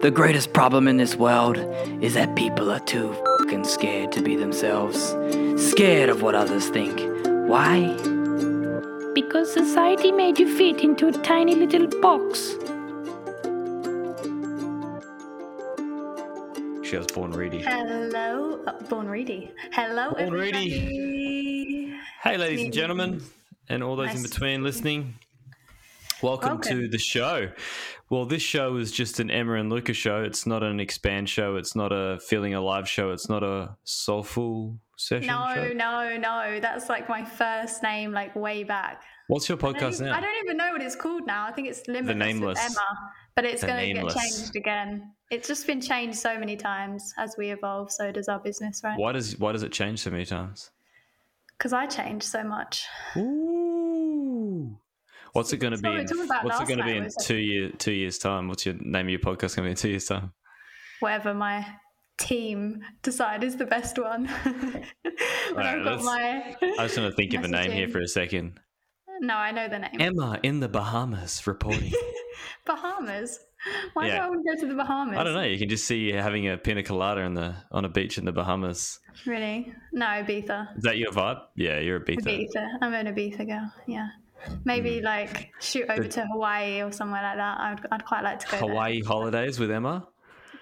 The greatest problem in this world is that people are too fucking scared to be themselves. Scared of what others think. Why? Because society made you fit into a tiny little box. She was born ready. Hello, uh, Born Reedy. Hello, Born Reedy. Hey, ladies and gentlemen, and all those in between listening. Welcome, to the show. Well, this show is just an Emma and Luca show. It's not an expand show. It's not a feeling alive show. It's not a soulful session No, show. no, no. That's like my first name, like way back. What's your I podcast even, now? I don't even know what it's called now. I think it's Limitless Nameless. with Emma, but it's going to get changed again. It's just been changed so many times as we evolve. So does our business, right? Why does why does it change so many times? Because I change so much. Ooh. What's it going to be? In, were talking about what's it going to be in two year two years time? What's your name of your podcast going to be in two years time? Whatever my team decide is the best one. when Alright, I've got my I was going to think of a name here for a second. no, I know the name. Emma in the Bahamas reporting. Bahamas. Why Yeah. do I want to go to the Bahamas? I don't know. You can just see you having a pina colada in the on a beach in the Bahamas. Really? No, Ibiza. Is that your vibe? Yeah, you're a Ibiza. Ibiza. I'm an Ibiza girl. Yeah. Maybe like shoot over to Hawaii or somewhere like that. I'd, I'd quite like to go. there. Hawaii holidays with Emma.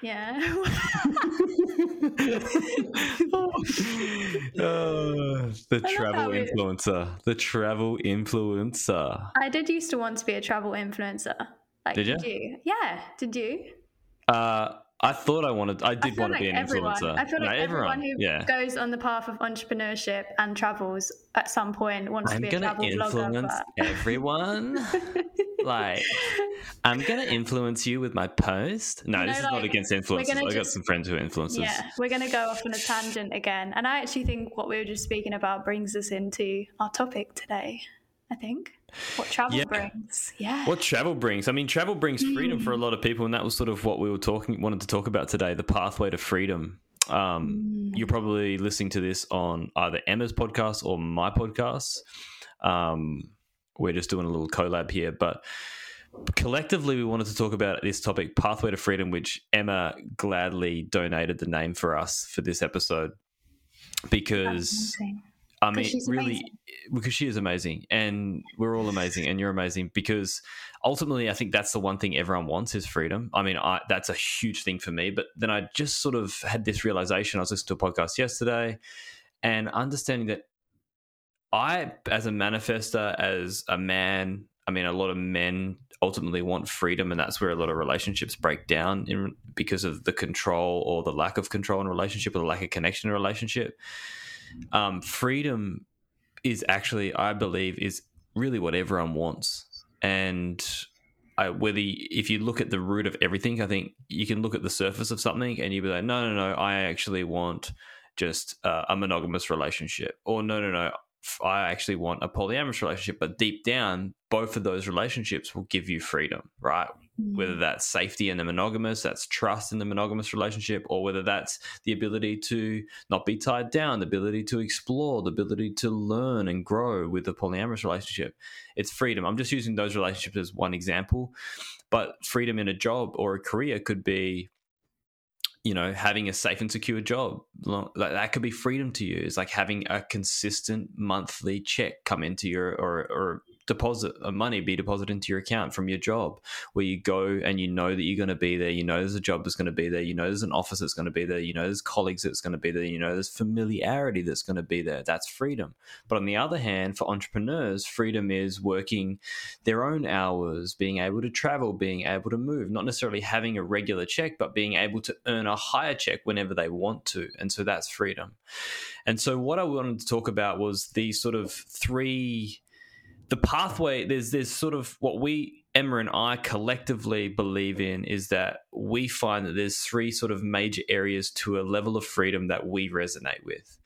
Yeah. Oh, the love travel influencer. The travel influencer. I did used to want to be a travel influencer. Like, Did ya? you? Yeah. Did you? Uh, I thought I wanted. I I did feel want like to be an everyone. influencer. I feel like No, everyone, who yeah. goes on the path of entrepreneurship and travels at some point wants I'm to be a gonna travel blogger. influence But... everyone. like, I'm gonna influence you with my post. No, You this know, is not against influencers. gonna I got just- some friends who are influencers. Yeah, we're going to go off on a tangent again. And I actually think what we were just speaking about brings us into our topic today. I think what travel Yeah. brings. Yeah. What travel brings? I mean, travel brings freedom for a lot of people, and that was sort of what we were talking, wanted to talk about today: the pathway to freedom. Um, You're probably listening to this on either Emma's podcast or my podcast. Um, we're just doing a little collab here, but collectively, we wanted to talk about this topic, pathway to freedom, which Emma gladly donated the name for us for this episode because. I mean, really, amazing. Eh, because she is amazing, and we're all amazing, and you're amazing. Because ultimately, I think that's the one thing everyone wants is freedom. I mean, I, that's a huge thing for me. But then I just sort of had this realization. I was listening to a podcast yesterday, and understanding that I, as a manifester, as a man, I mean, a lot of men ultimately want freedom, and that's where a lot of relationships break down in, because of the control or the lack of control in a relationship or the lack of connection in a relationship. Um, freedom is actually, I believe, is really what everyone wants, and I, whether you, if you look at the root of everything, I think you can look at the surface of something and you'd be like, no, no, no, I actually want just uh, a monogamous relationship, or no, no, no, I actually want a polyamorous relationship. But deep down, both of those relationships will give you freedom, right? Whether mm. that's safety in the monogamous, that's trust in the monogamous relationship, or whether that's the ability to not be tied down, the ability to explore, the ability to learn and grow with a polyamorous relationship. It's freedom. I'm just using those relationships as one example, but freedom in a job or a career could be you know having a safe and secure job like that could be freedom to you it's like having a consistent monthly check come into your or or deposit of money be deposited into your account from your job where you go and you know that you're going to be there you know there's a job that's going to be there you know there's an office that's going to be there you know there's colleagues that's going to be there you know there's familiarity that's going to be there that's freedom but on the other hand for entrepreneurs freedom is working their own hours, being able to travel, being able to move, not necessarily having a regular check, but being able to earn a higher check whenever they want to. And so that's freedom. And so what I wanted to talk about was these sort of three the pathway there's there's sort of what we Emma and I collectively believe in is that we find that there's three sort of major areas to a level of freedom that we resonate with.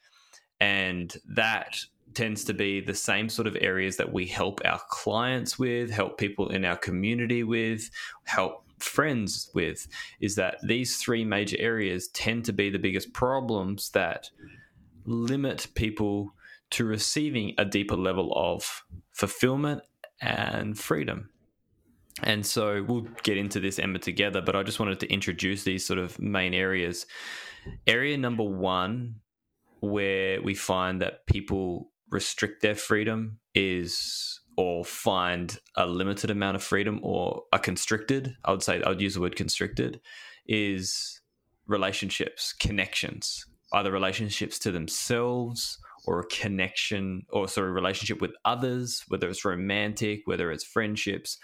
And that tends to be the same sort of areas that we help our clients with, help people in our community with, help friends with is that these three major areas tend to be the biggest problems that limit people to receiving a deeper level of fulfillment and freedom. And so we'll get into this, Emma, together, but I just wanted to introduce these sort of main areas. Area number one, where we find that people restrict their freedom, is or find a limited amount of freedom or are constricted. I would say I would use the word constricted, is relationships, connections, either relationships to themselves or a connection or sorry relationship with others whether it's romantic whether it's friendships.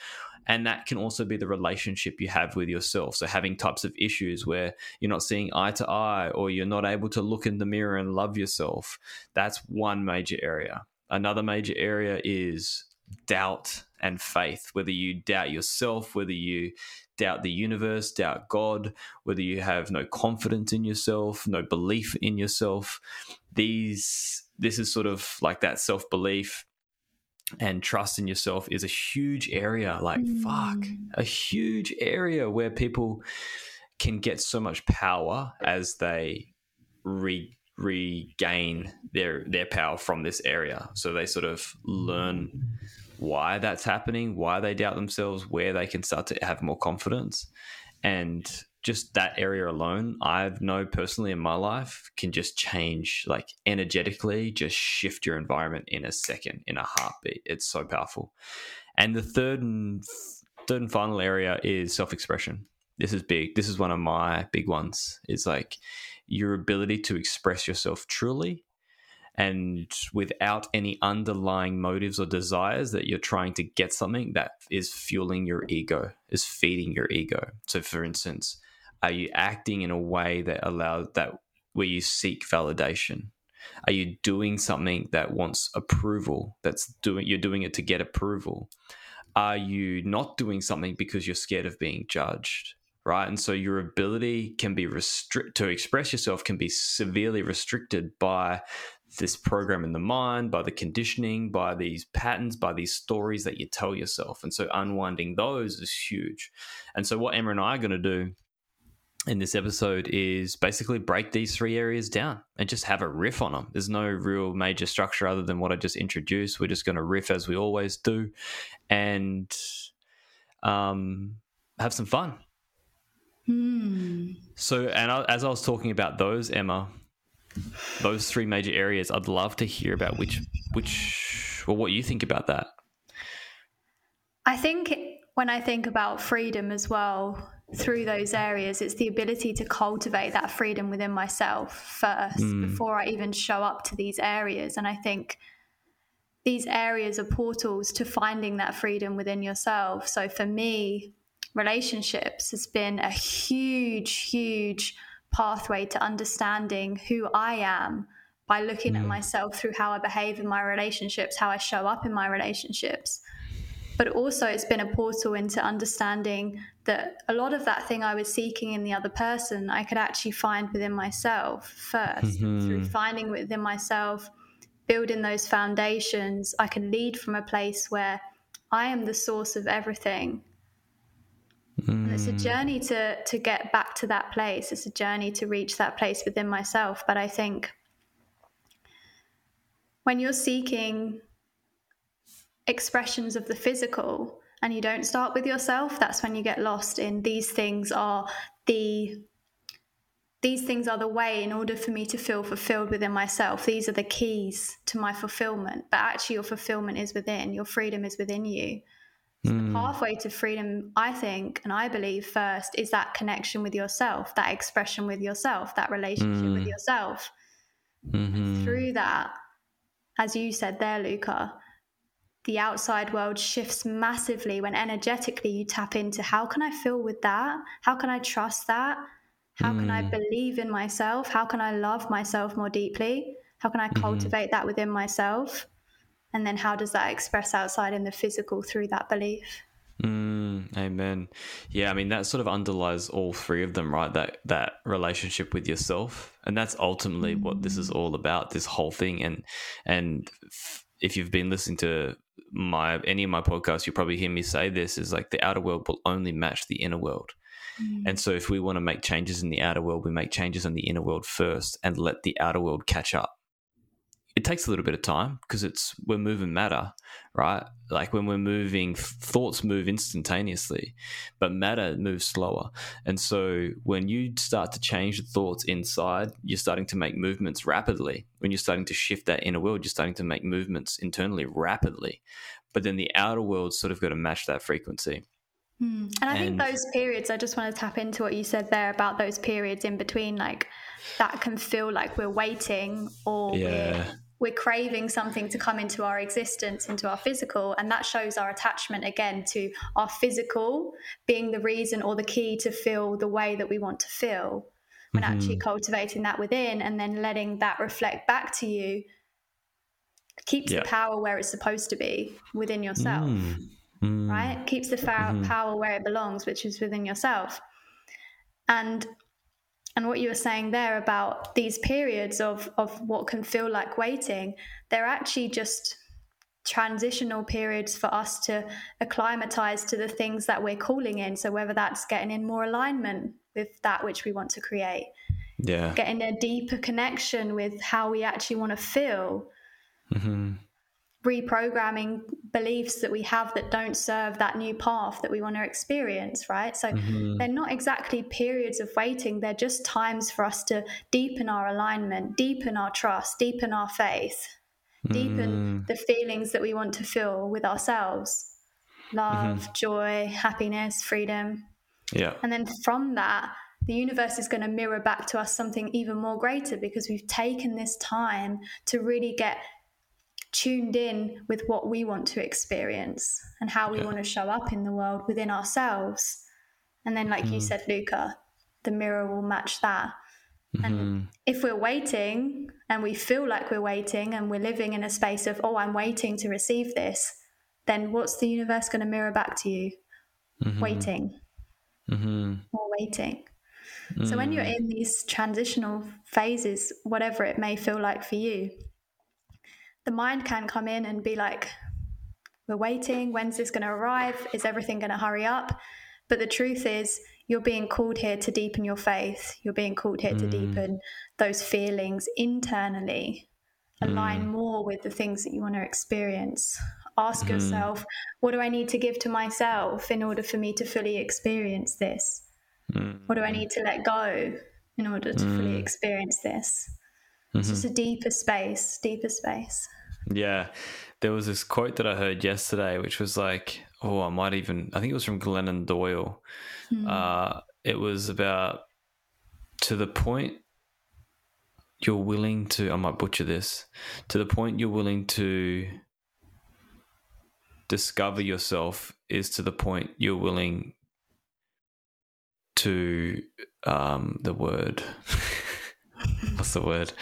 And that can also be the relationship you have with yourself. So having types of issues where you're not seeing eye to eye or you're not able to look in the mirror and love yourself that's one major area. Another major area is doubt and faith whether you doubt yourself whether you doubt the universe doubt god whether you have no confidence in yourself no belief in yourself these this is sort of like that self belief and trust in yourself is a huge area like mm. fuck a huge area where people can get so much power as they re- regain their their power from this area so they sort of learn why that's happening why they doubt themselves where they can start to have more confidence and just that area alone, I've know personally in my life can just change like energetically, just shift your environment in a second, in a heartbeat. It's so powerful. And the third and third and final area is self-expression. This is big. This is one of my big ones. It's like your ability to express yourself truly and without any underlying motives or desires that you're trying to get something that is fueling your ego, is feeding your ego. So, for instance, are you acting in a way that allows that where you seek validation? Are you doing something that wants approval? That's doing you're doing it to get approval. Are you not doing something because you're scared of being judged? Right. And so your ability can be restrict to express yourself can be severely restricted by this program in the mind, by the conditioning, by these patterns, by these stories that you tell yourself. And so unwinding those is huge. And so what Emma and I are going to do in this episode is basically break these three areas down and just have a riff on them. There's no real major structure other than what I just introduced. We're just going to riff as we always do and um, have some fun. Hmm. So, and I, as I was talking about those, Emma, those three major areas, I'd love to hear about which, which, or what you think about that. I think when I think about freedom as well, through those areas, it's the ability to cultivate that freedom within myself first mm. before I even show up to these areas. And I think these areas are portals to finding that freedom within yourself. So for me, relationships has been a huge, huge pathway to understanding who I am by looking mm. at myself through how I behave in my relationships, how I show up in my relationships but also it's been a portal into understanding that a lot of that thing I was seeking in the other person, I could actually find within myself 1st mm-hmm. Through finding within myself, building those foundations, I can lead from a place where I am the source of everything. Mm. And it's a mm. journey to to get back to that place. It's a journey to reach that place within myself. But I think when you're seeking expressions of the physical and you don't start with yourself, that's when you get lost in these things are the these things are the way in order for me to feel fulfilled within myself. These are the keys to my fulfillment. But actually your fulfillment is within, your freedom is within you. So mm. the hmm. pathway to freedom, I think, and I believe first, is that connection with yourself, that expression with yourself, that relationship mm. with hmm. yourself. Mm-hmm. Through that, as you said there, Luca, the outside world shifts massively when energetically you tap into how can I feel with that? How can I trust that? How mm. can I hmm. believe in myself? How can I love myself more deeply? How can I mm-hmm. cultivate that within myself? And then how does that express outside in the physical through that belief? Mm, amen. Yeah, I mean that sort of underlies all three of them, right? That that relationship with yourself, and that's ultimately mm. what this is all about. This whole thing, and and if you've been listening to my any of my podcasts, you probably hear me say this is like the outer world will only match the inner world. Mm. And so if we want to make changes in the outer world, we make changes in the inner world first and let the outer world catch up. It takes a little bit of time because it's we're moving matter, right? Like when we're moving, thoughts move instantaneously, but matter moves slower. And so when you start to change the thoughts inside, you're starting to make movements rapidly. When you're starting to shift that inner world, you're starting to make movements internally rapidly. But then the outer world's sort of got to match that frequency. Hmm. And I and, think those periods, I just want to tap into what you said there about those periods in between, like that can feel like we're waiting or yeah. we're we're craving something to come into our existence, into our physical, and that shows our attachment again to our physical being the reason or the key to feel the way that we want to feel. When mm-hmm. actually cultivating that within and then letting that reflect back to you keeps yeah. the power where it's supposed to be within yourself, mm. Mm. right? Keeps the fa- mm-hmm. power where it belongs, which is within yourself. And and what you were saying there about these periods of of what can feel like waiting they're actually just transitional periods for us to acclimatize to the things that we're calling in. So whether that's getting in more alignment with that which we want to create. Yeah. Getting a deeper connection with how we actually want to feel. Mm-hmm reprogramming beliefs that we have that don't serve that new path that we want to experience, right? So mm-hmm. they're not exactly periods of waiting, they're just times for us to deepen our alignment, deepen our trust, deepen our faith, deepen the feelings that we want to feel with ourselves love, mm-hmm. joy, happiness, freedom. Yeah. And then from that, the universe is going to mirror back to us something even more greater because we've taken this time to really get tuned in with what we want to experience and how we want to show up in the world within ourselves. And then, like mm. you said, Luca, the mirror will match that. Mm-hmm. And if we're waiting and we feel like we're waiting and we're living in a space of, oh, I'm waiting to receive this, then what's the universe going to mirror back to you? Mm-hmm. Waiting. Mm-hmm. Or waiting. So when you're mm. in these transitional phases, whatever it may feel like for you, the mind can come in and be like, we're waiting. When's this going to arrive? Is everything going to hurry up? But the truth is, you're being called here to deepen your faith. You're being called here mm. to deepen those feelings internally, align mm. more with the things that you want to experience. Ask mm. yourself, what do I need to give to myself in order for me to fully experience this? Mm. What do I need to let go in order to fully mm. experience this? It's just mm-hmm. a deeper space, deeper space. Yeah. There was this quote that I heard yesterday, which was like, oh, I might even, I think it was from Glennon Doyle. Mm. Uh, it was about to the point you're willing to, I might butcher this, to the point you're willing to discover yourself is to the point you're willing to, um, the word. what's the word?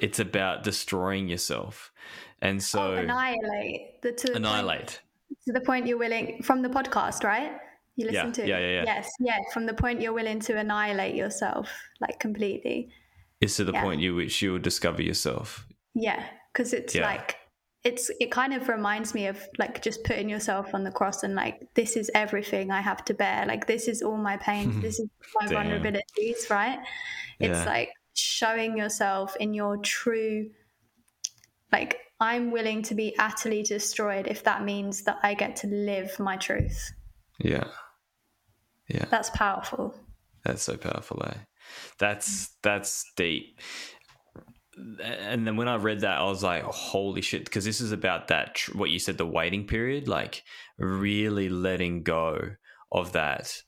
it's about destroying yourself. And so oh, annihilate the to annihilate point, to the point you're willing from the podcast, right? You listen yeah, to yeah, yeah, yeah. Yes, yeah. From the point you're willing to annihilate yourself, like completely. Is to the yeah. point you which you will discover yourself. Yeah, because it's yeah. like it's it kind of reminds me of like just putting yourself on the cross and like this is everything I have to bear. Like this is all my pain. this is my vulnerabilities, right? It's like showing yourself in your true like I'm willing to be utterly destroyed if that means that I get to live my truth. Yeah. Yeah. That's powerful. That's so powerful, eh? That's that's deep. And then when I read that, I was like, "Holy shit!" Because this is about that what you said, the waiting period, like really letting go of that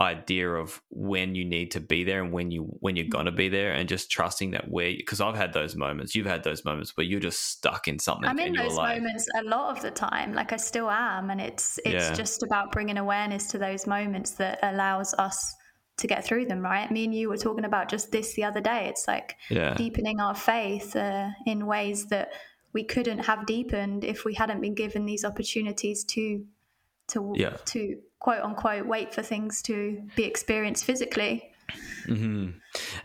idea of when you need to be there and when you when you're gonna be there and just trusting that where because I've had those moments you've had those moments where you're just stuck in something I'm in those like, moments a lot of the time like I still am and it's it's yeah. just about bringing awareness to those moments that allows us to get through them right me and you were talking about just this the other day it's like yeah. deepening our faith uh, in ways that we couldn't have deepened if we hadn't been given these opportunities to to yeah. to quote unquote wait for things to be experienced physically. Mm-hmm.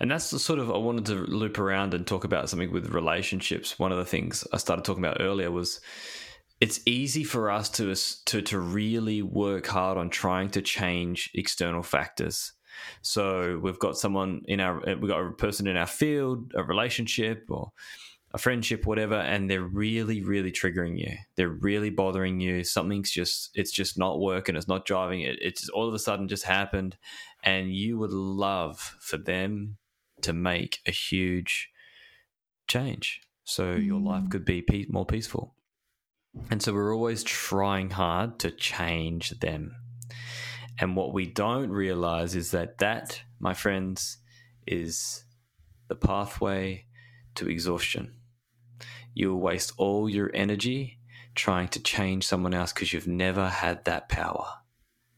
And that's the sort of I wanted to loop around and talk about something with relationships. One of the things I started talking about earlier was it's easy for us to to to really work hard on trying to change external factors So we've got someone in our, we've got a person in our field, a relationship or a friendship, whatever, and they're really, really triggering you. They're really bothering you. Something's just, it's just not working. It's not driving. It, it's all of a sudden just happened. And you would love for them to make a huge change. So mm. your life could be pe- more peaceful. And so we're always trying hard to change them. And what we don't realize is that that, my friends, is the pathway to exhaustion. You will waste all your energy trying to change someone else because you've never had that power.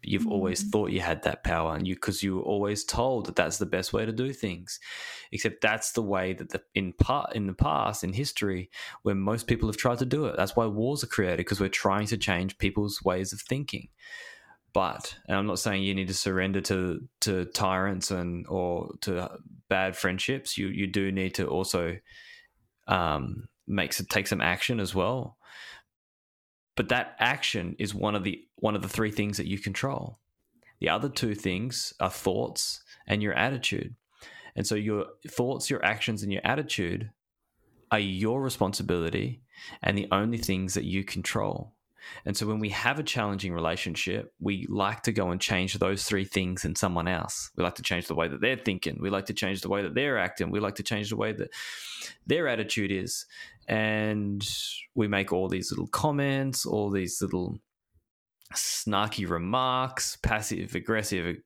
You've mm-hmm. always thought you had that power, and you because you were always told that that's the best way to do things. Except that's the way that the in part in the past in history, where most people have tried to do it. That's why wars are created because we're trying to change people's ways of thinking. But and I'm not saying you need to surrender to to tyrants and or to bad friendships. You you do need to also um, makes it take some action as well. But that action is one of the one of the three things that you control. The other two things are thoughts and your attitude. And so your thoughts, your actions, and your attitude are your responsibility and the only things that you control. And so when we have a challenging relationship, we like to go and change those three things in someone else. We like to change the way that they're thinking. We like to change the way that they're acting. We like to change the way that their attitude is. And we make all these little comments, all these little snarky remarks, passive aggressive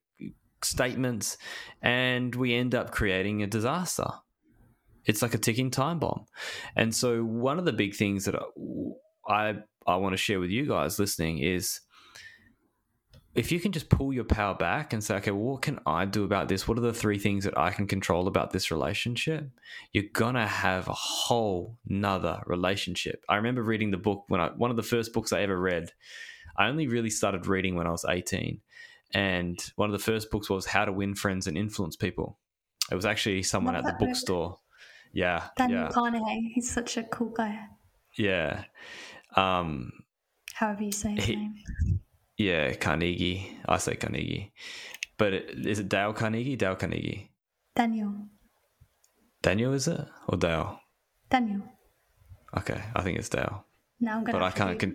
statements, and we end up creating a disaster. It's like a ticking time bomb. And so, one of the big things that I I I want to share with you guys listening is if you can just pull your power back and say, okay, well, what can I do about this? What are the three things that I can control about this relationship? You're gonna have a whole nother relationship. I remember reading the book when I one of the first books I ever read. I only really started reading when I was 18. And one of the first books was How to Win Friends and Influence People. It was actually someone at the bookstore. Yeah. Daniel yeah. He's such a cool guy. Yeah. Um, However you say his he, name. Yeah, Carnegie. I say Carnegie. But it, is it Dale Carnegie? Dale Carnegie. Daniel. Daniel, is it? Or Dale? Daniel. Okay, I think it's Dale. No, I'm gonna. But I can't. Con-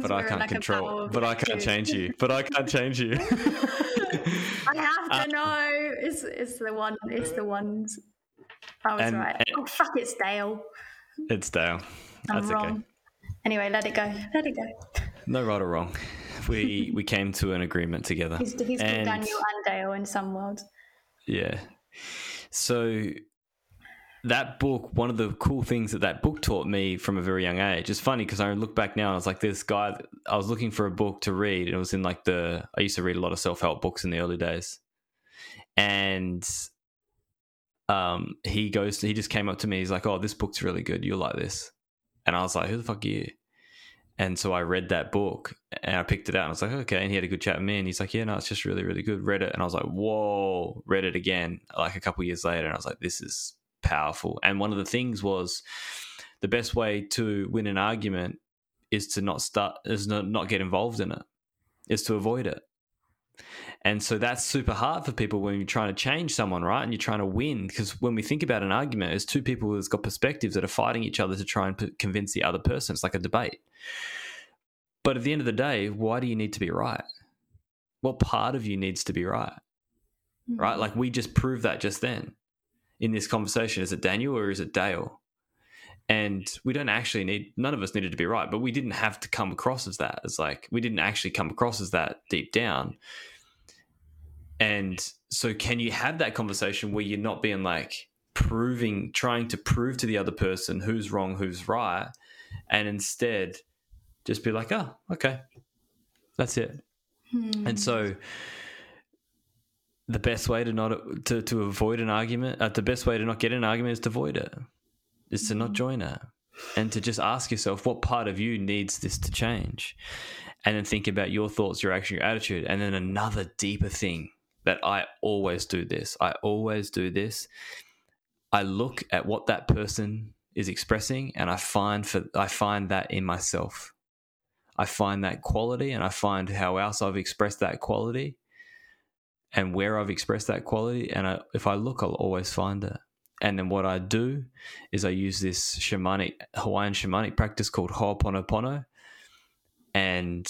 but I can't like control. But I can't change you. But I can't change you. I have to uh, know. It's it's the one. It's the ones. I was and, right. And, oh fuck! It's Dale. It's Dale. I'm That's wrong. okay. Anyway, let it go. Let it go. No right or wrong. We we came to an agreement together. He's, he's and, Daniel and Dale in some worlds. Yeah. So that book, one of the cool things that that book taught me from a very young age. It's funny because I look back now and I was like, this guy. I was looking for a book to read, and it was in like the. I used to read a lot of self help books in the early days, and um, he goes. He just came up to me. He's like, "Oh, this book's really good. You'll like this." And I was like, who the fuck are you? And so I read that book and I picked it out and I was like, okay. And he had a good chat with me and he's like, yeah, no, it's just really, really good. Read it. And I was like, whoa, read it again like a couple years later. And I was like, this is powerful. And one of the things was the best way to win an argument is to not start, is not, not get involved in it, is to avoid it. And so that's super hard for people when you're trying to change someone, right? And you're trying to win. Because when we think about an argument, there's two people who's got perspectives that are fighting each other to try and p- convince the other person. It's like a debate. But at the end of the day, why do you need to be right? What part of you needs to be right? Mm-hmm. Right? Like we just proved that just then in this conversation. Is it Daniel or is it Dale? and we don't actually need none of us needed to be right but we didn't have to come across as that as like we didn't actually come across as that deep down and so, can you have that conversation where you're not being like proving, trying to prove to the other person who's wrong, who's right, and instead just be like, oh, okay, that's it. Hmm. And so, the best way to not to, to avoid an argument, uh, the best way to not get an argument is to avoid it, is to not hmm. join it, and to just ask yourself what part of you needs this to change, and then think about your thoughts, your action, your attitude, and then another deeper thing that I always do this. I always do this. I look at what that person is expressing and I find for I find that in myself. I find that quality and I find how else I've expressed that quality and where I've expressed that quality. And I, if I look, I'll always find it. And then what I do is I use this shamanic Hawaiian shamanic practice called Ho'oponopono, and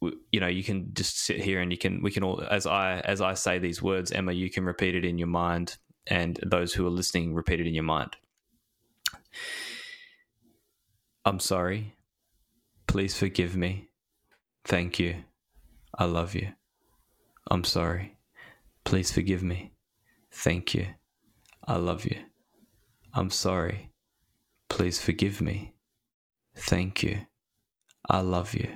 you know you can just sit here and you can we can all as I as I say these words, Emma, you can repeat it in your mind, and those who are listening repeat it in your mind. I'm sorry. Please forgive me. Thank you. I love you. I'm sorry. Please forgive me. Thank you. I love you. I'm sorry. Please forgive me. Thank you. I love you.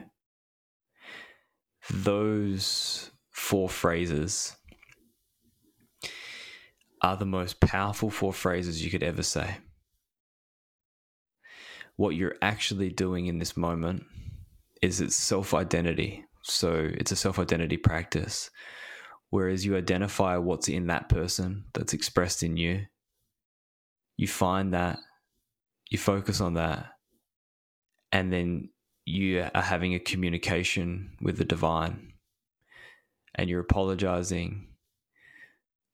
Those four phrases are the most powerful four phrases you could ever say. What you're actually doing in this moment is it's self identity. So it's a self identity practice. Whereas you identify what's in that person that's expressed in you, you find that, you focus on that, and then you are having a communication with the divine and you're apologizing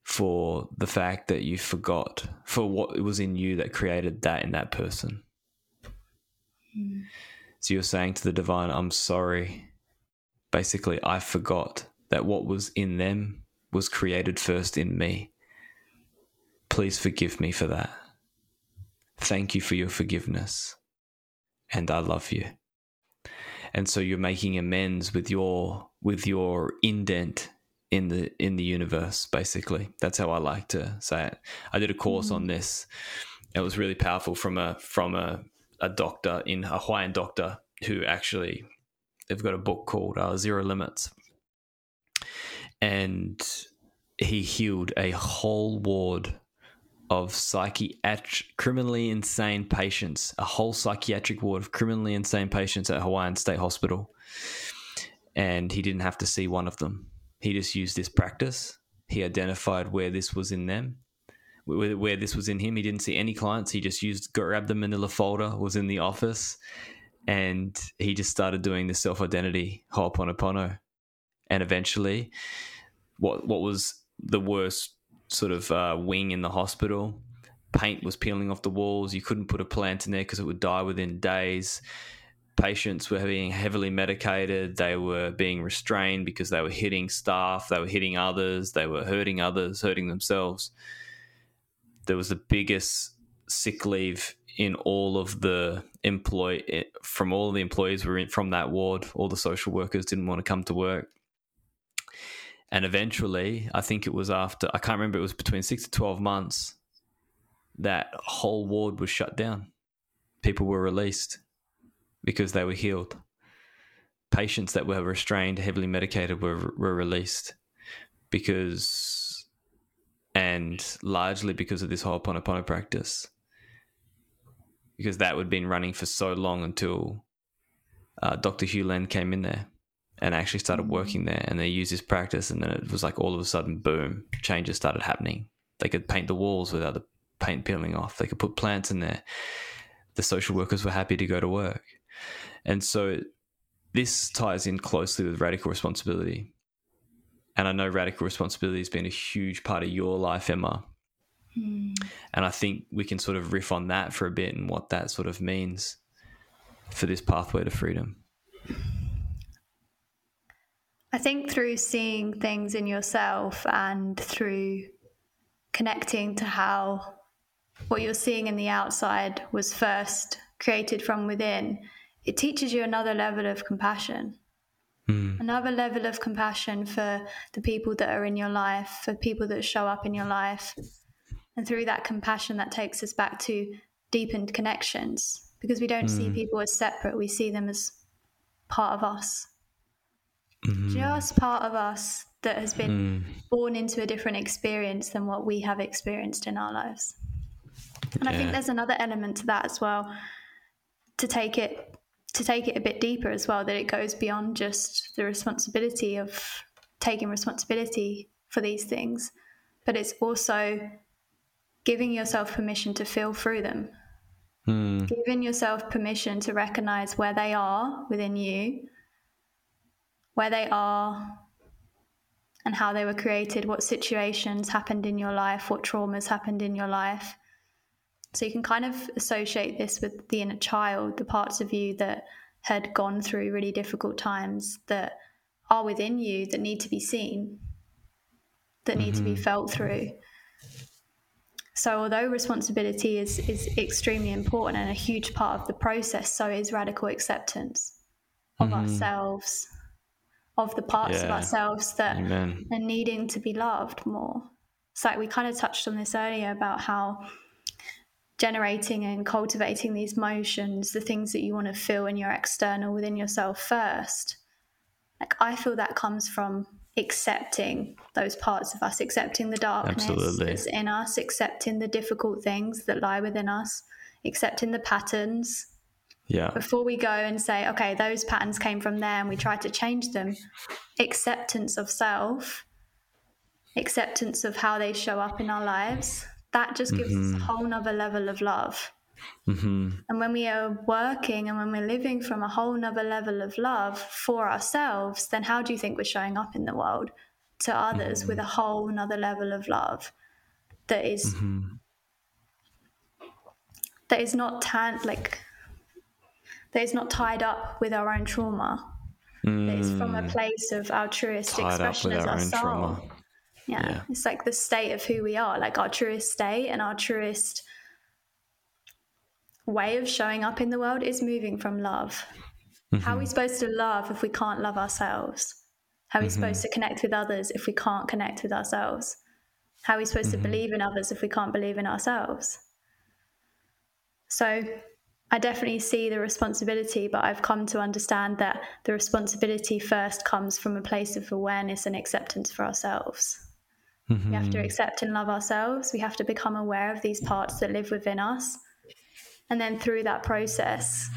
for the fact that you forgot for what was in you that created that in that person. Mm. So you're saying to the divine, I'm sorry basically, I forgot that what was in them was created first in me. Please forgive me for that. Thank you for your forgiveness. And I love you. And so you're making amends with your with your indent in the in the universe basically. That's how i like to say it. I did a course mm-hmm. on this. It was really powerful from a from a, a doctor in a hawaiian doctor who actually they've got a book called uh, Zero Limits, and he healed a whole ward of psychiatric criminally insane patients, a whole psychiatric ward of criminally insane patients at Hawaiian State Hospital, and he didn't have to see one of them. He just used this practice. He identified where this was in them, where, this was in him. He didn't see any clients. He just used grabbed the Manila folder, was in the office, and he just started doing the self identity Ho'oponopono. And eventually, what what was the worst sort of uh, wing in the hospital? Paint was peeling off the walls. You couldn't put a plant in there because it would die within days. Patients were being heavily medicated. They were being restrained because they were hitting staff. They were hitting others. They were hurting others, hurting themselves. There was the biggest sick leave in all of the employ eh, from all the employees were in, from that ward. All the social workers didn't want to come to work, and eventually, I think it was after I can't remember. It was between six to twelve months that whole ward was shut down. People were released because they were healed. Patients that were restrained, heavily medicated, were were released because, and largely because of this whole Ho'oponopono practice because that had been running for so long until uh, Dr. Hew Len came in there and actually started working there. And they used this practice, and then it was like all of a sudden, boom, changes started happening. They could paint the walls without the paint peeling off. They could put plants in there. The social workers were happy to go to work. And so this ties in closely with radical responsibility. And I know radical responsibility has been a huge part of your life, Emma. Mm. And I think we can sort of riff on that for a bit and what that sort of means for this pathway to freedom. I think through seeing things in yourself and through connecting to how what you're seeing in the outside was first created from within, it teaches you another level of compassion. Mm. Another level of compassion for the people that are in your life, for people that show up in your life, and through that compassion, that takes us back to deepened connections because we don't mm. see people as separate, we see them as part of us. Mm. Just part of us that has been mm. born into a different experience than what we have experienced in our lives. And yeah. I think there's another element to that as well to take it to take it a bit deeper as well that it goes beyond just the responsibility of taking responsibility for these things but it's also giving yourself permission to feel through them. Mm. Giving yourself permission to recognize where they are within you, where they are, and how they were created, what situations happened in your life, what traumas happened in your life. So you can kind of associate this with the inner child, the parts of you that had gone through really difficult times that are within you that need to be seen, that need mm-hmm. to be mm-hmm. felt through. So, although responsibility is, is extremely important and a huge part of the process, so is radical acceptance of mm-hmm. ourselves, of the parts yeah. of ourselves that Amen. are needing to be loved more. It's like we kind of touched on this earlier about how generating and cultivating these motions, the things that you want to feel in your external within yourself first. Like I feel that comes from accepting those parts of us, accepting the darkness Absolutely. that's in us, accepting the difficult things that lie within us, accepting the patterns. Yeah. Before we go and say, okay, those patterns came from there and we try to change them, acceptance of self, acceptance of how they show up in our lives, that just gives mm-hmm. us a whole nother level of love. Mm-hmm. And when we are working and when we're living from a whole nother level of love for ourselves, then how do you think we're showing up in the world to others mm-hmm. with a whole nother level of love that is, mm-hmm. that is not tan- like that is not tied up with our own trauma. Mm. That is from a mm. place of our truest tied expression as our, our soul. Trauma. Yeah. yeah. It's like the state of who we are, like our truest state and our truest way of showing up in the world is moving from love. Mm-hmm. How are we mm-hmm. supposed to love if we can't love ourselves? How are we mm-hmm. supposed to connect with others if we can't connect with ourselves? How are we supposed mm-hmm. to believe in others if we can't believe in ourselves? So I definitely see the responsibility, but I've come to understand that the responsibility first comes from a place of awareness and acceptance for ourselves. Mm-hmm. We have to mm-hmm. accept and love ourselves. We have to become aware of these parts that live within us. And then through that process,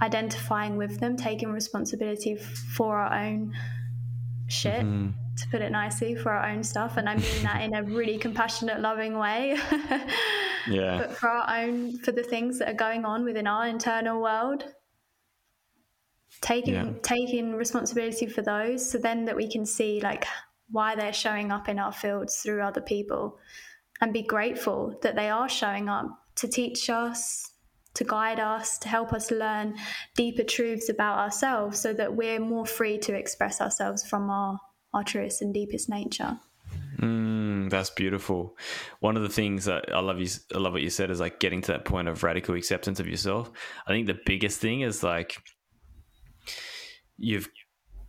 identifying with them, taking responsibility for our own shit, mm-hmm. to put it nicely, for our own stuff. And I mean that in a really compassionate, loving way. yeah. But for our own, for the things that are going on within our internal world. Taking yeah. taking responsibility for those so then that we can see like why they're showing up in our fields through other people and be grateful that they are showing up to teach us, to guide us, to help us learn deeper truths about ourselves so that we're more free to express ourselves from our, our truest and deepest nature. Mm, that's beautiful. One of the things that I love you, I love what you said is like getting to that point of radical acceptance of yourself. I think the biggest thing is like you've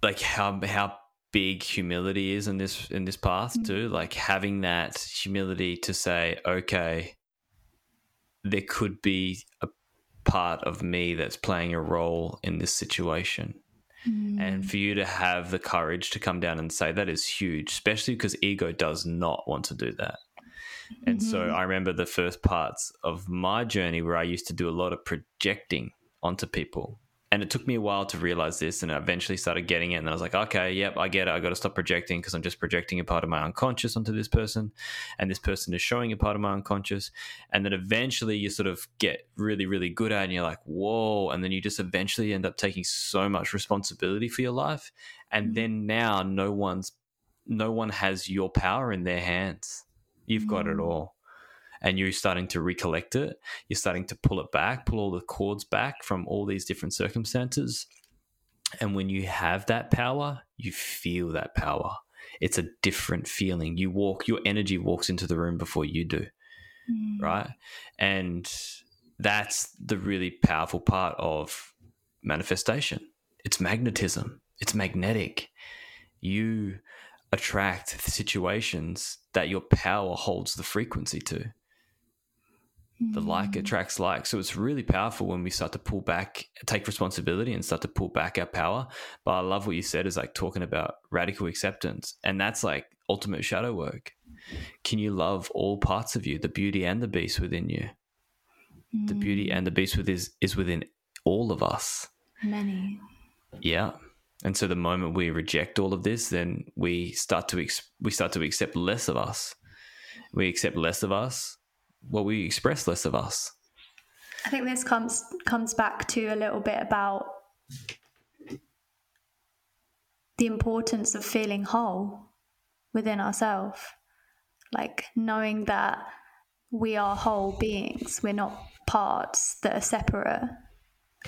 like how how big humility is in this in this path mm-hmm. too like having that humility to say okay there could be a part of me that's playing a role in this situation mm. and for you to have the courage to come down and say that is huge especially because ego does not want to do that and mm-hmm. so i remember the first parts of my journey where i used to do a lot of projecting onto people and it took me a while to realize this and I eventually started getting it and I was like okay yep I get it I got to stop projecting because I'm just projecting a part of my unconscious onto this person and this person is showing a part of my unconscious and then eventually you sort of get really really good at it and you're like whoa and then you just eventually end up taking so much responsibility for your life and mm-hmm. then now no one's no one has your power in their hands you've got it mm. all and you're starting to recollect it. You're starting to pull it back, pull all the cords back from all these different circumstances. And when you have that power, you feel that power. It's a different feeling. You walk, your energy walks into the room before you do. Mm. Right. And that's the really powerful part of manifestation. It's magnetism, it's magnetic. You attract situations that your power holds the frequency to the like mm. attracts like. So it's really powerful when we start to pull back, take responsibility and start to pull back our power. But I love what you said is like talking about radical acceptance. And that's like ultimate shadow work. Can you love all parts of you, the beauty and the beast within you? Mm. The beauty and the beast within is, is within all of us. Many. Yeah. And so the moment we reject all of this, then we start to ex- we start to accept less of us. We accept less of us well, we express less of us. I think this comes comes back to a little bit about the importance of feeling whole within ourselves. Like knowing that we are whole beings, we're not parts that are separate.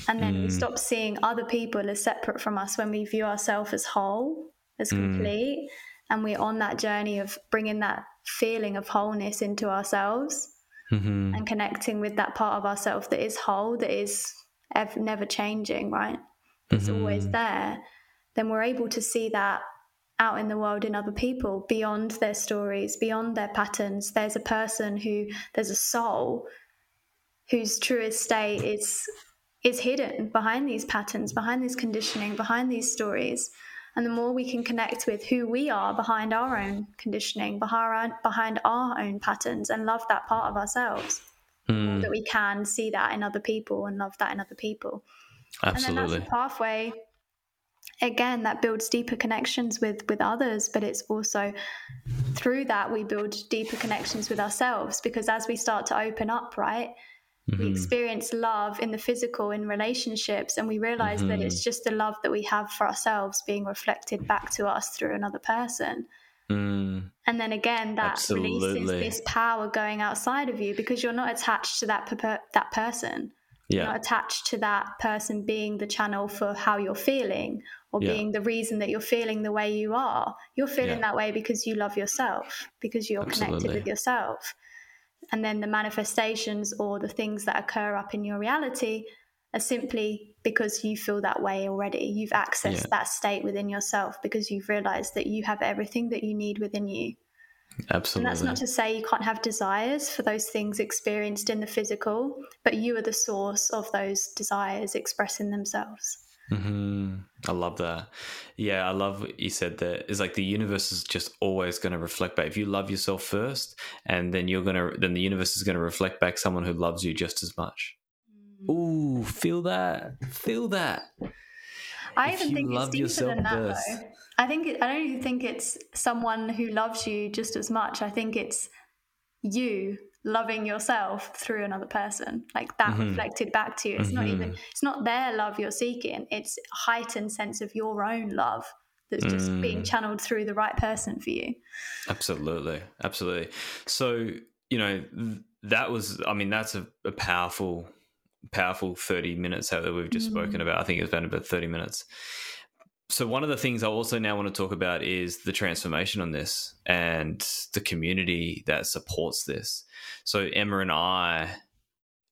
And then mm. we stop seeing other people as separate from us when we view ourselves as whole, as mm. complete. Mm. And we're on that journey of bringing that feeling of wholeness into ourselves mm-hmm. and connecting with that part of ourselves that is whole, that is ever, never changing, right? It's mm-hmm. always there. Then we're able to see that out in the world in other people beyond their stories, beyond their patterns. There's a person who, there's a soul whose truest state is is hidden behind these patterns, behind this conditioning, behind these stories. And the more we can connect with who we are behind our own conditioning, behind, behind our own patterns, and love that part of ourselves, mm. that we can see that in other people and love that in other people. Absolutely. And then that's a pathway again that builds deeper connections with with others but it's also through that we build deeper connections with ourselves because as we start to open up right mm-hmm. we experience love in the physical in relationships and we realize mm-hmm. that it's just the love that we have for ourselves being reflected back to us through another person mm. and then again that Absolutely. releases this power going outside of you because you're not attached to that per- that person yeah. not attached to that person being the channel for how you're feeling or yeah. being the reason that you're feeling the way you are. You're feeling yeah. that way because you love yourself, because you're Absolutely. connected with yourself. And then the manifestations or the things that occur up in your reality are simply because you feel that way already. You've accessed yeah. that state within yourself because you've realized that you have everything that you need within you. Absolutely. And that's not to say you can't have desires for those things experienced in the physical, but you are the source of those desires expressing themselves. Mm-hmm. I love that. Yeah, I love what you said there. It's like the universe is just always going to reflect back. If you love yourself first, and then you're going to, then the universe is going to reflect back someone who loves you just as much. Mm. Ooh, feel that. Feel that. I if even think it's deeper than that, first. though. I think I don't even think it's someone who loves you just as much. I think it's you loving yourself through another person like that mm-hmm. reflected back to you it's mm-hmm. not even mm-hmm. it's not their love you're seeking it's a heightened sense of your own love that's just mm. being channeled through the right person for you absolutely absolutely so you know that was i mean that's a, a powerful powerful 30 minutes that we've just mm. spoken about i think it's been about 30 minutes so one of the things I also now want to talk about is the transformation on this and the community that supports this. So Emma and I,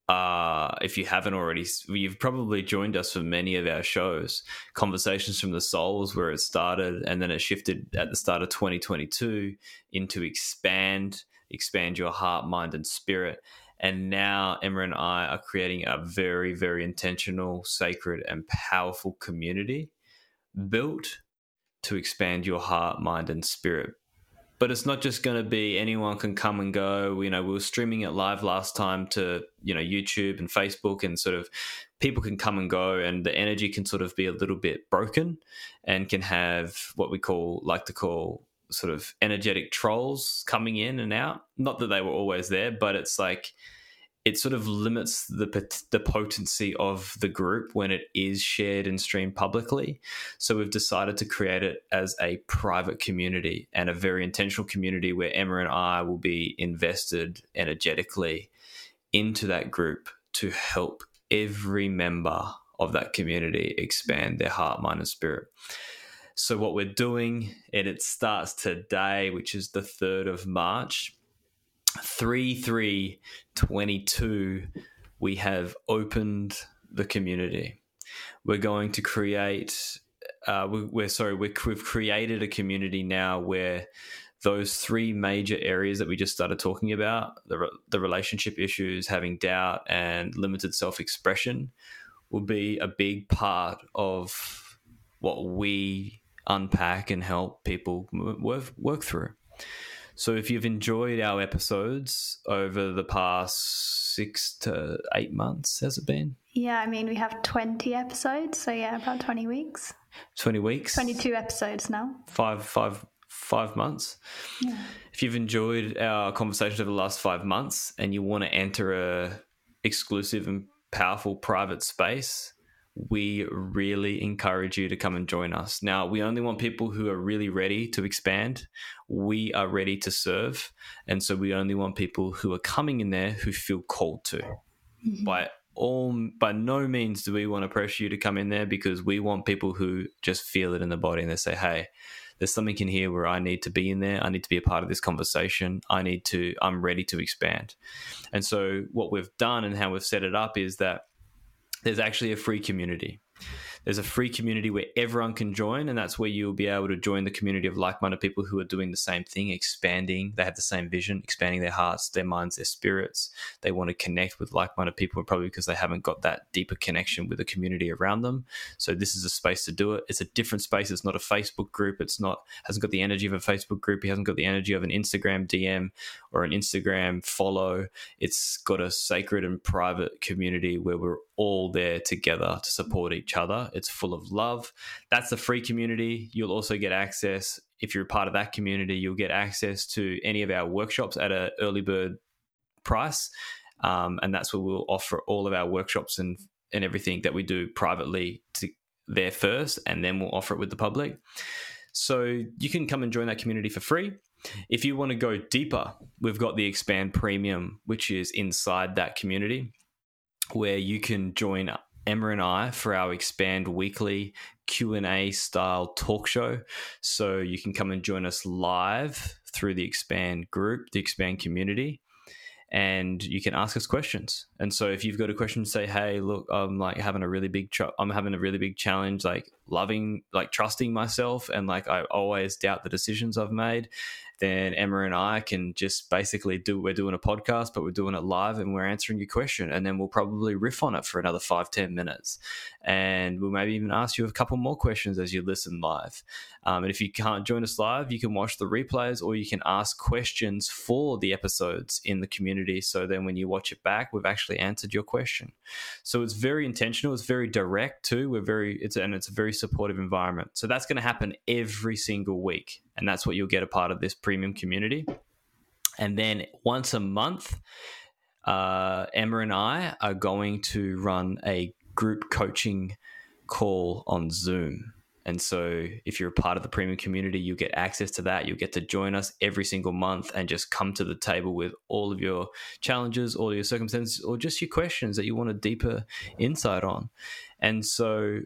uh, if you haven't already, you've probably joined us for many of our shows. Conversations from the Souls, where it started, and then it shifted at the start of 2022 into expand, expand your heart, mind, and spirit. And now Emma and I are creating a very, very intentional, sacred, and powerful community built to expand your heart, mind, and spirit. But it's not just going to be anyone can come and go. You know, we were streaming it live last time to, you know, YouTube and Facebook, and sort of people can come and go, and the energy can sort of be a little bit broken and can have what we call, like to call, sort of energetic trolls coming in and out. Not that they were always there, but it's like, it sort of limits the the potency of the group when it is shared and streamed publicly. So we've decided to create it as a private community and a very intentional community where Emma and I will be invested energetically into that group to help every member of that community expand their heart, mind, and spirit. So what we're doing, and it starts today, which is the 3rd of March 3 3 22, we have opened the community. We're going to create, uh, we, are sorry, we have created a community now where those three major areas that we just started talking about the, the relationship issues, having doubt, and limited self expression will be a big part of what we unpack and help people work, work through. So if you've enjoyed our episodes over the past six to eight months, has it been? Yeah, I mean, we have 20 episodes. So yeah, about 20 weeks. 20 weeks? 22 episodes now. Five, five, five months. Yeah. If you've enjoyed our conversations over the last five months and you want to enter a exclusive and powerful private space we really encourage you to come and join us. Now, we only want people who are really ready to expand. We are ready to serve. And so we only want people who are coming in there who feel called to. Mm-hmm. By all by no means do we want to pressure you to come in there because we want people who just feel it in the body and they say, Hey, there's something in here where I need to be in there. I need to be a part of this conversation. I need to, I'm ready to expand. And so, what we've done and how we've set it up is that there's actually a free community. There's a free community where everyone can join, and that's where you'll be able to join the community of like minded people who are doing the same thing, expanding. They have the same vision, expanding their hearts, their minds, their spirits. They want to connect with like minded people, probably because they haven't got that deeper connection with the community around them. So, this is a space to do it. It's a different space. It's not a Facebook group. It's not, hasn't got the energy of a Facebook group. It hasn't got the energy of an Instagram DM or an Instagram follow. It's got a sacred and private community where we're all there together to support each other. It's full of love. That's the free community. You'll also get access if you're a part of that community. You'll get access to any of our workshops at an early bird price, um, and that's where we'll offer all of our workshops and and everything that we do privately to there first, and then we'll offer it with the public. So you can come and join that community for free. If you want to go deeper, we've got the Expand Premium, which is inside that community where you can join Emma and I for our Expand Weekly Q&A style talk show. So you can come and join us live through the Expand group, the Expand community, and you can ask us questions. And so if you've got a question, say, "Hey, look, I'm like having a really big, ch- I'm having a really big challenge, like loving, like trusting myself, and like I always doubt the decisions I've made, then Emma and I can just basically do we're doing a podcast, but we're doing it live and we're answering your question. And then we'll probably riff on it for another five, ten minutes. And we'll maybe even ask you a couple more questions as you listen live. Um, and if you can't join us live, you can watch the replays or you can ask questions for the episodes in the community. So then when you watch it back, we've actually answered your question. So it's very intentional, it's very direct too. We're very it's and it's a very supportive environment. So that's going to happen every single week and that's what you'll get a part of this premium community. And then once a month, uh, Emma and I are going to run a group coaching call on Zoom. And so, if you're a part of the premium community, you get access to that. You'll get to join us every single month and just come to the table with all of your challenges, all your circumstances, or just your questions that you want a deeper insight on. And so,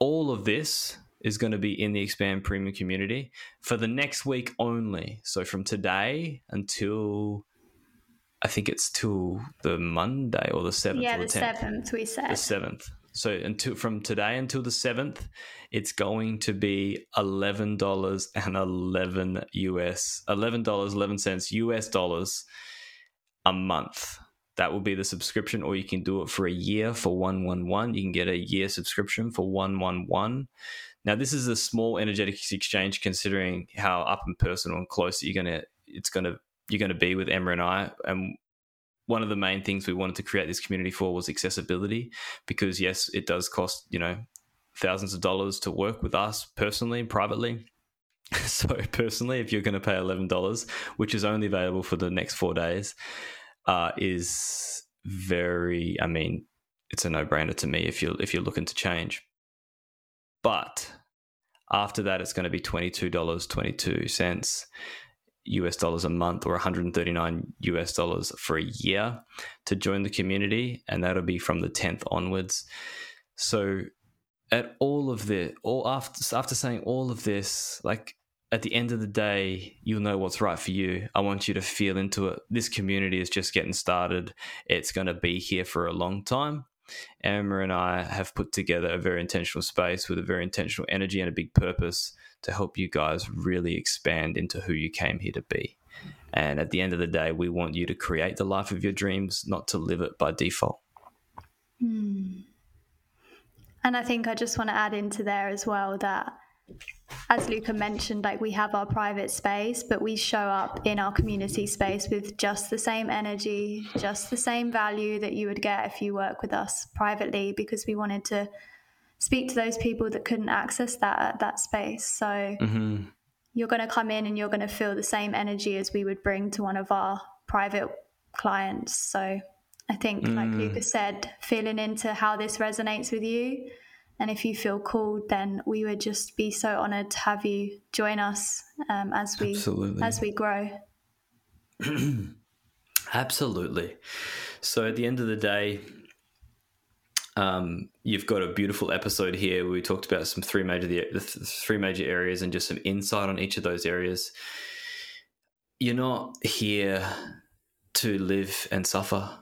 all of this is going to be in the Expand Premium community for the next week only. So from today until I think it's till the Monday or the seventh. Yeah, the the seventh. We said the seventh. So until from today until the seventh, it's going to be eleven dollars and eleven US eleven dollars eleven cents US dollars a month. That will be the subscription, or you can do it for a year for one one one. You can get a year subscription for one one one. Now, this is a small energetics exchange, considering how up and personal and close you're gonna it's gonna you're gonna be with Emma and I. And one of the main things we wanted to create this community for was accessibility, because yes, it does cost you know thousands of dollars to work with us personally, privately. So personally, if you're going to pay eleven dollars, which is only available for the next four days, uh, is very. I mean, it's a no-brainer to me if you're if you're looking to change. But after that, it's going to be $22.22 US dollars a month or 139 US dollars for a year to join the community. And that'll be from the 10th onwards. So at all of this, all after, after saying all of this, like at the end of the day, you'll know what's right for you. I want you to feel into it. This community is just getting started. It's going to be here for a long time. Emma and I have put together a very intentional space with a very intentional energy and a big purpose to help you guys really expand into who you came here to be. And at the end of the day, we want you to create the life of your dreams, not to live it by default. Hmm. And I think I just want to add into there as well that as Luca mentioned, like we have our private space, but we show up in our community space with just the same energy, just the same value that you would get if you work with us privately, because we wanted to speak to those people that couldn't access that that space. So mm-hmm. you're going to come in and you're going to feel the same energy as we would bring to one of our private clients. So I think, mm. like Luca said, feeling into how this resonates with you And if you feel called, then we would just be so honored to have you join us um, as we Absolutely. as we grow. Absolutely. So at the end of the day, um, you've got a beautiful episode here where we talked about some three major the, the three major areas and just some insight on each of those areas. You're not here to live and suffer,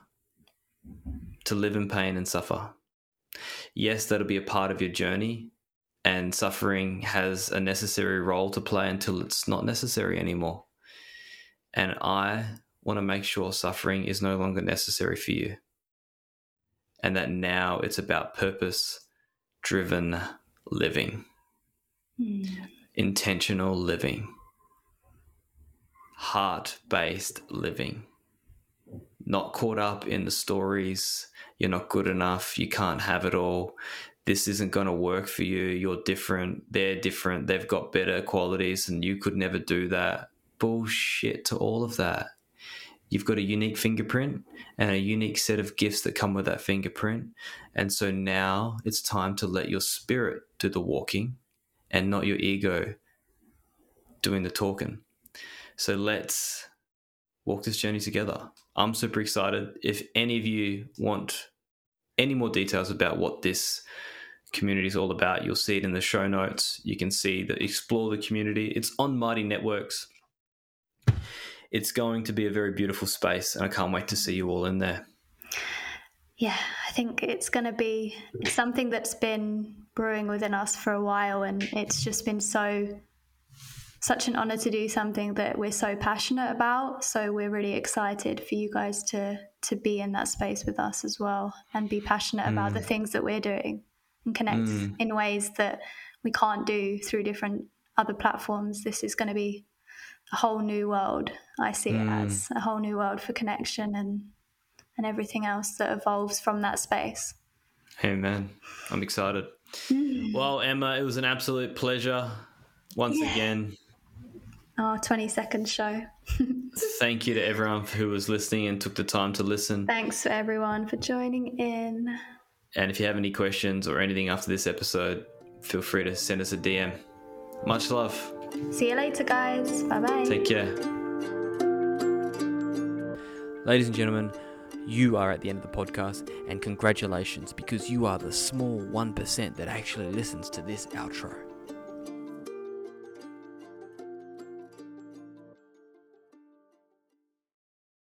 to live in pain and suffer. Yes, that'll be a part of your journey, and suffering has a necessary role to play until it's not necessary anymore. And I want to make sure suffering is no longer necessary for you. And that now it's about purpose driven living, hmm. intentional living, heart based living. Not caught up in the stories, you're not good enough, you can't have it all, this isn't going to work for you, you're different, they're different, they've got better qualities, and you could never do that. Bullshit to all of that you've got a unique fingerprint and a unique set of gifts that come with that fingerprint. And so now it's time to let your spirit do the walking and not your ego doing the talking. So let's walk this journey together. I'm super excited. If any of you want any more details about what this community is all about, you'll see it in the show notes. You can see the explore the community. It's on Mighty Networks it's going to be a very beautiful space, and I can't wait to see you all in there. Yeah, I think it's going to be something that's been brewing within us for a while, and it's just been so such an honor to do something that we're so passionate about. So we're really excited for you guys to to be in that space with us as well, and be passionate mm. about the things that we're doing and connect mm. in ways that we can't do through different other platforms. This is going to be a whole new world. I see mm. it as a whole new world for connection and and everything else that evolves from that space. Hey man, I'm excited. Mm. Well, Emma, it was an absolute pleasure once yeah. again. Our 20 second show. Thank you to everyone who was listening and took the time to listen. Thanks for everyone for joining in. And if you have any questions or anything after this episode, feel free to send us a DM. Much love. See you later, guys. Bye bye. Take care. Ladies and gentlemen, you are at the end of the podcast, and congratulations because you are the small 1% that actually listens to this outro.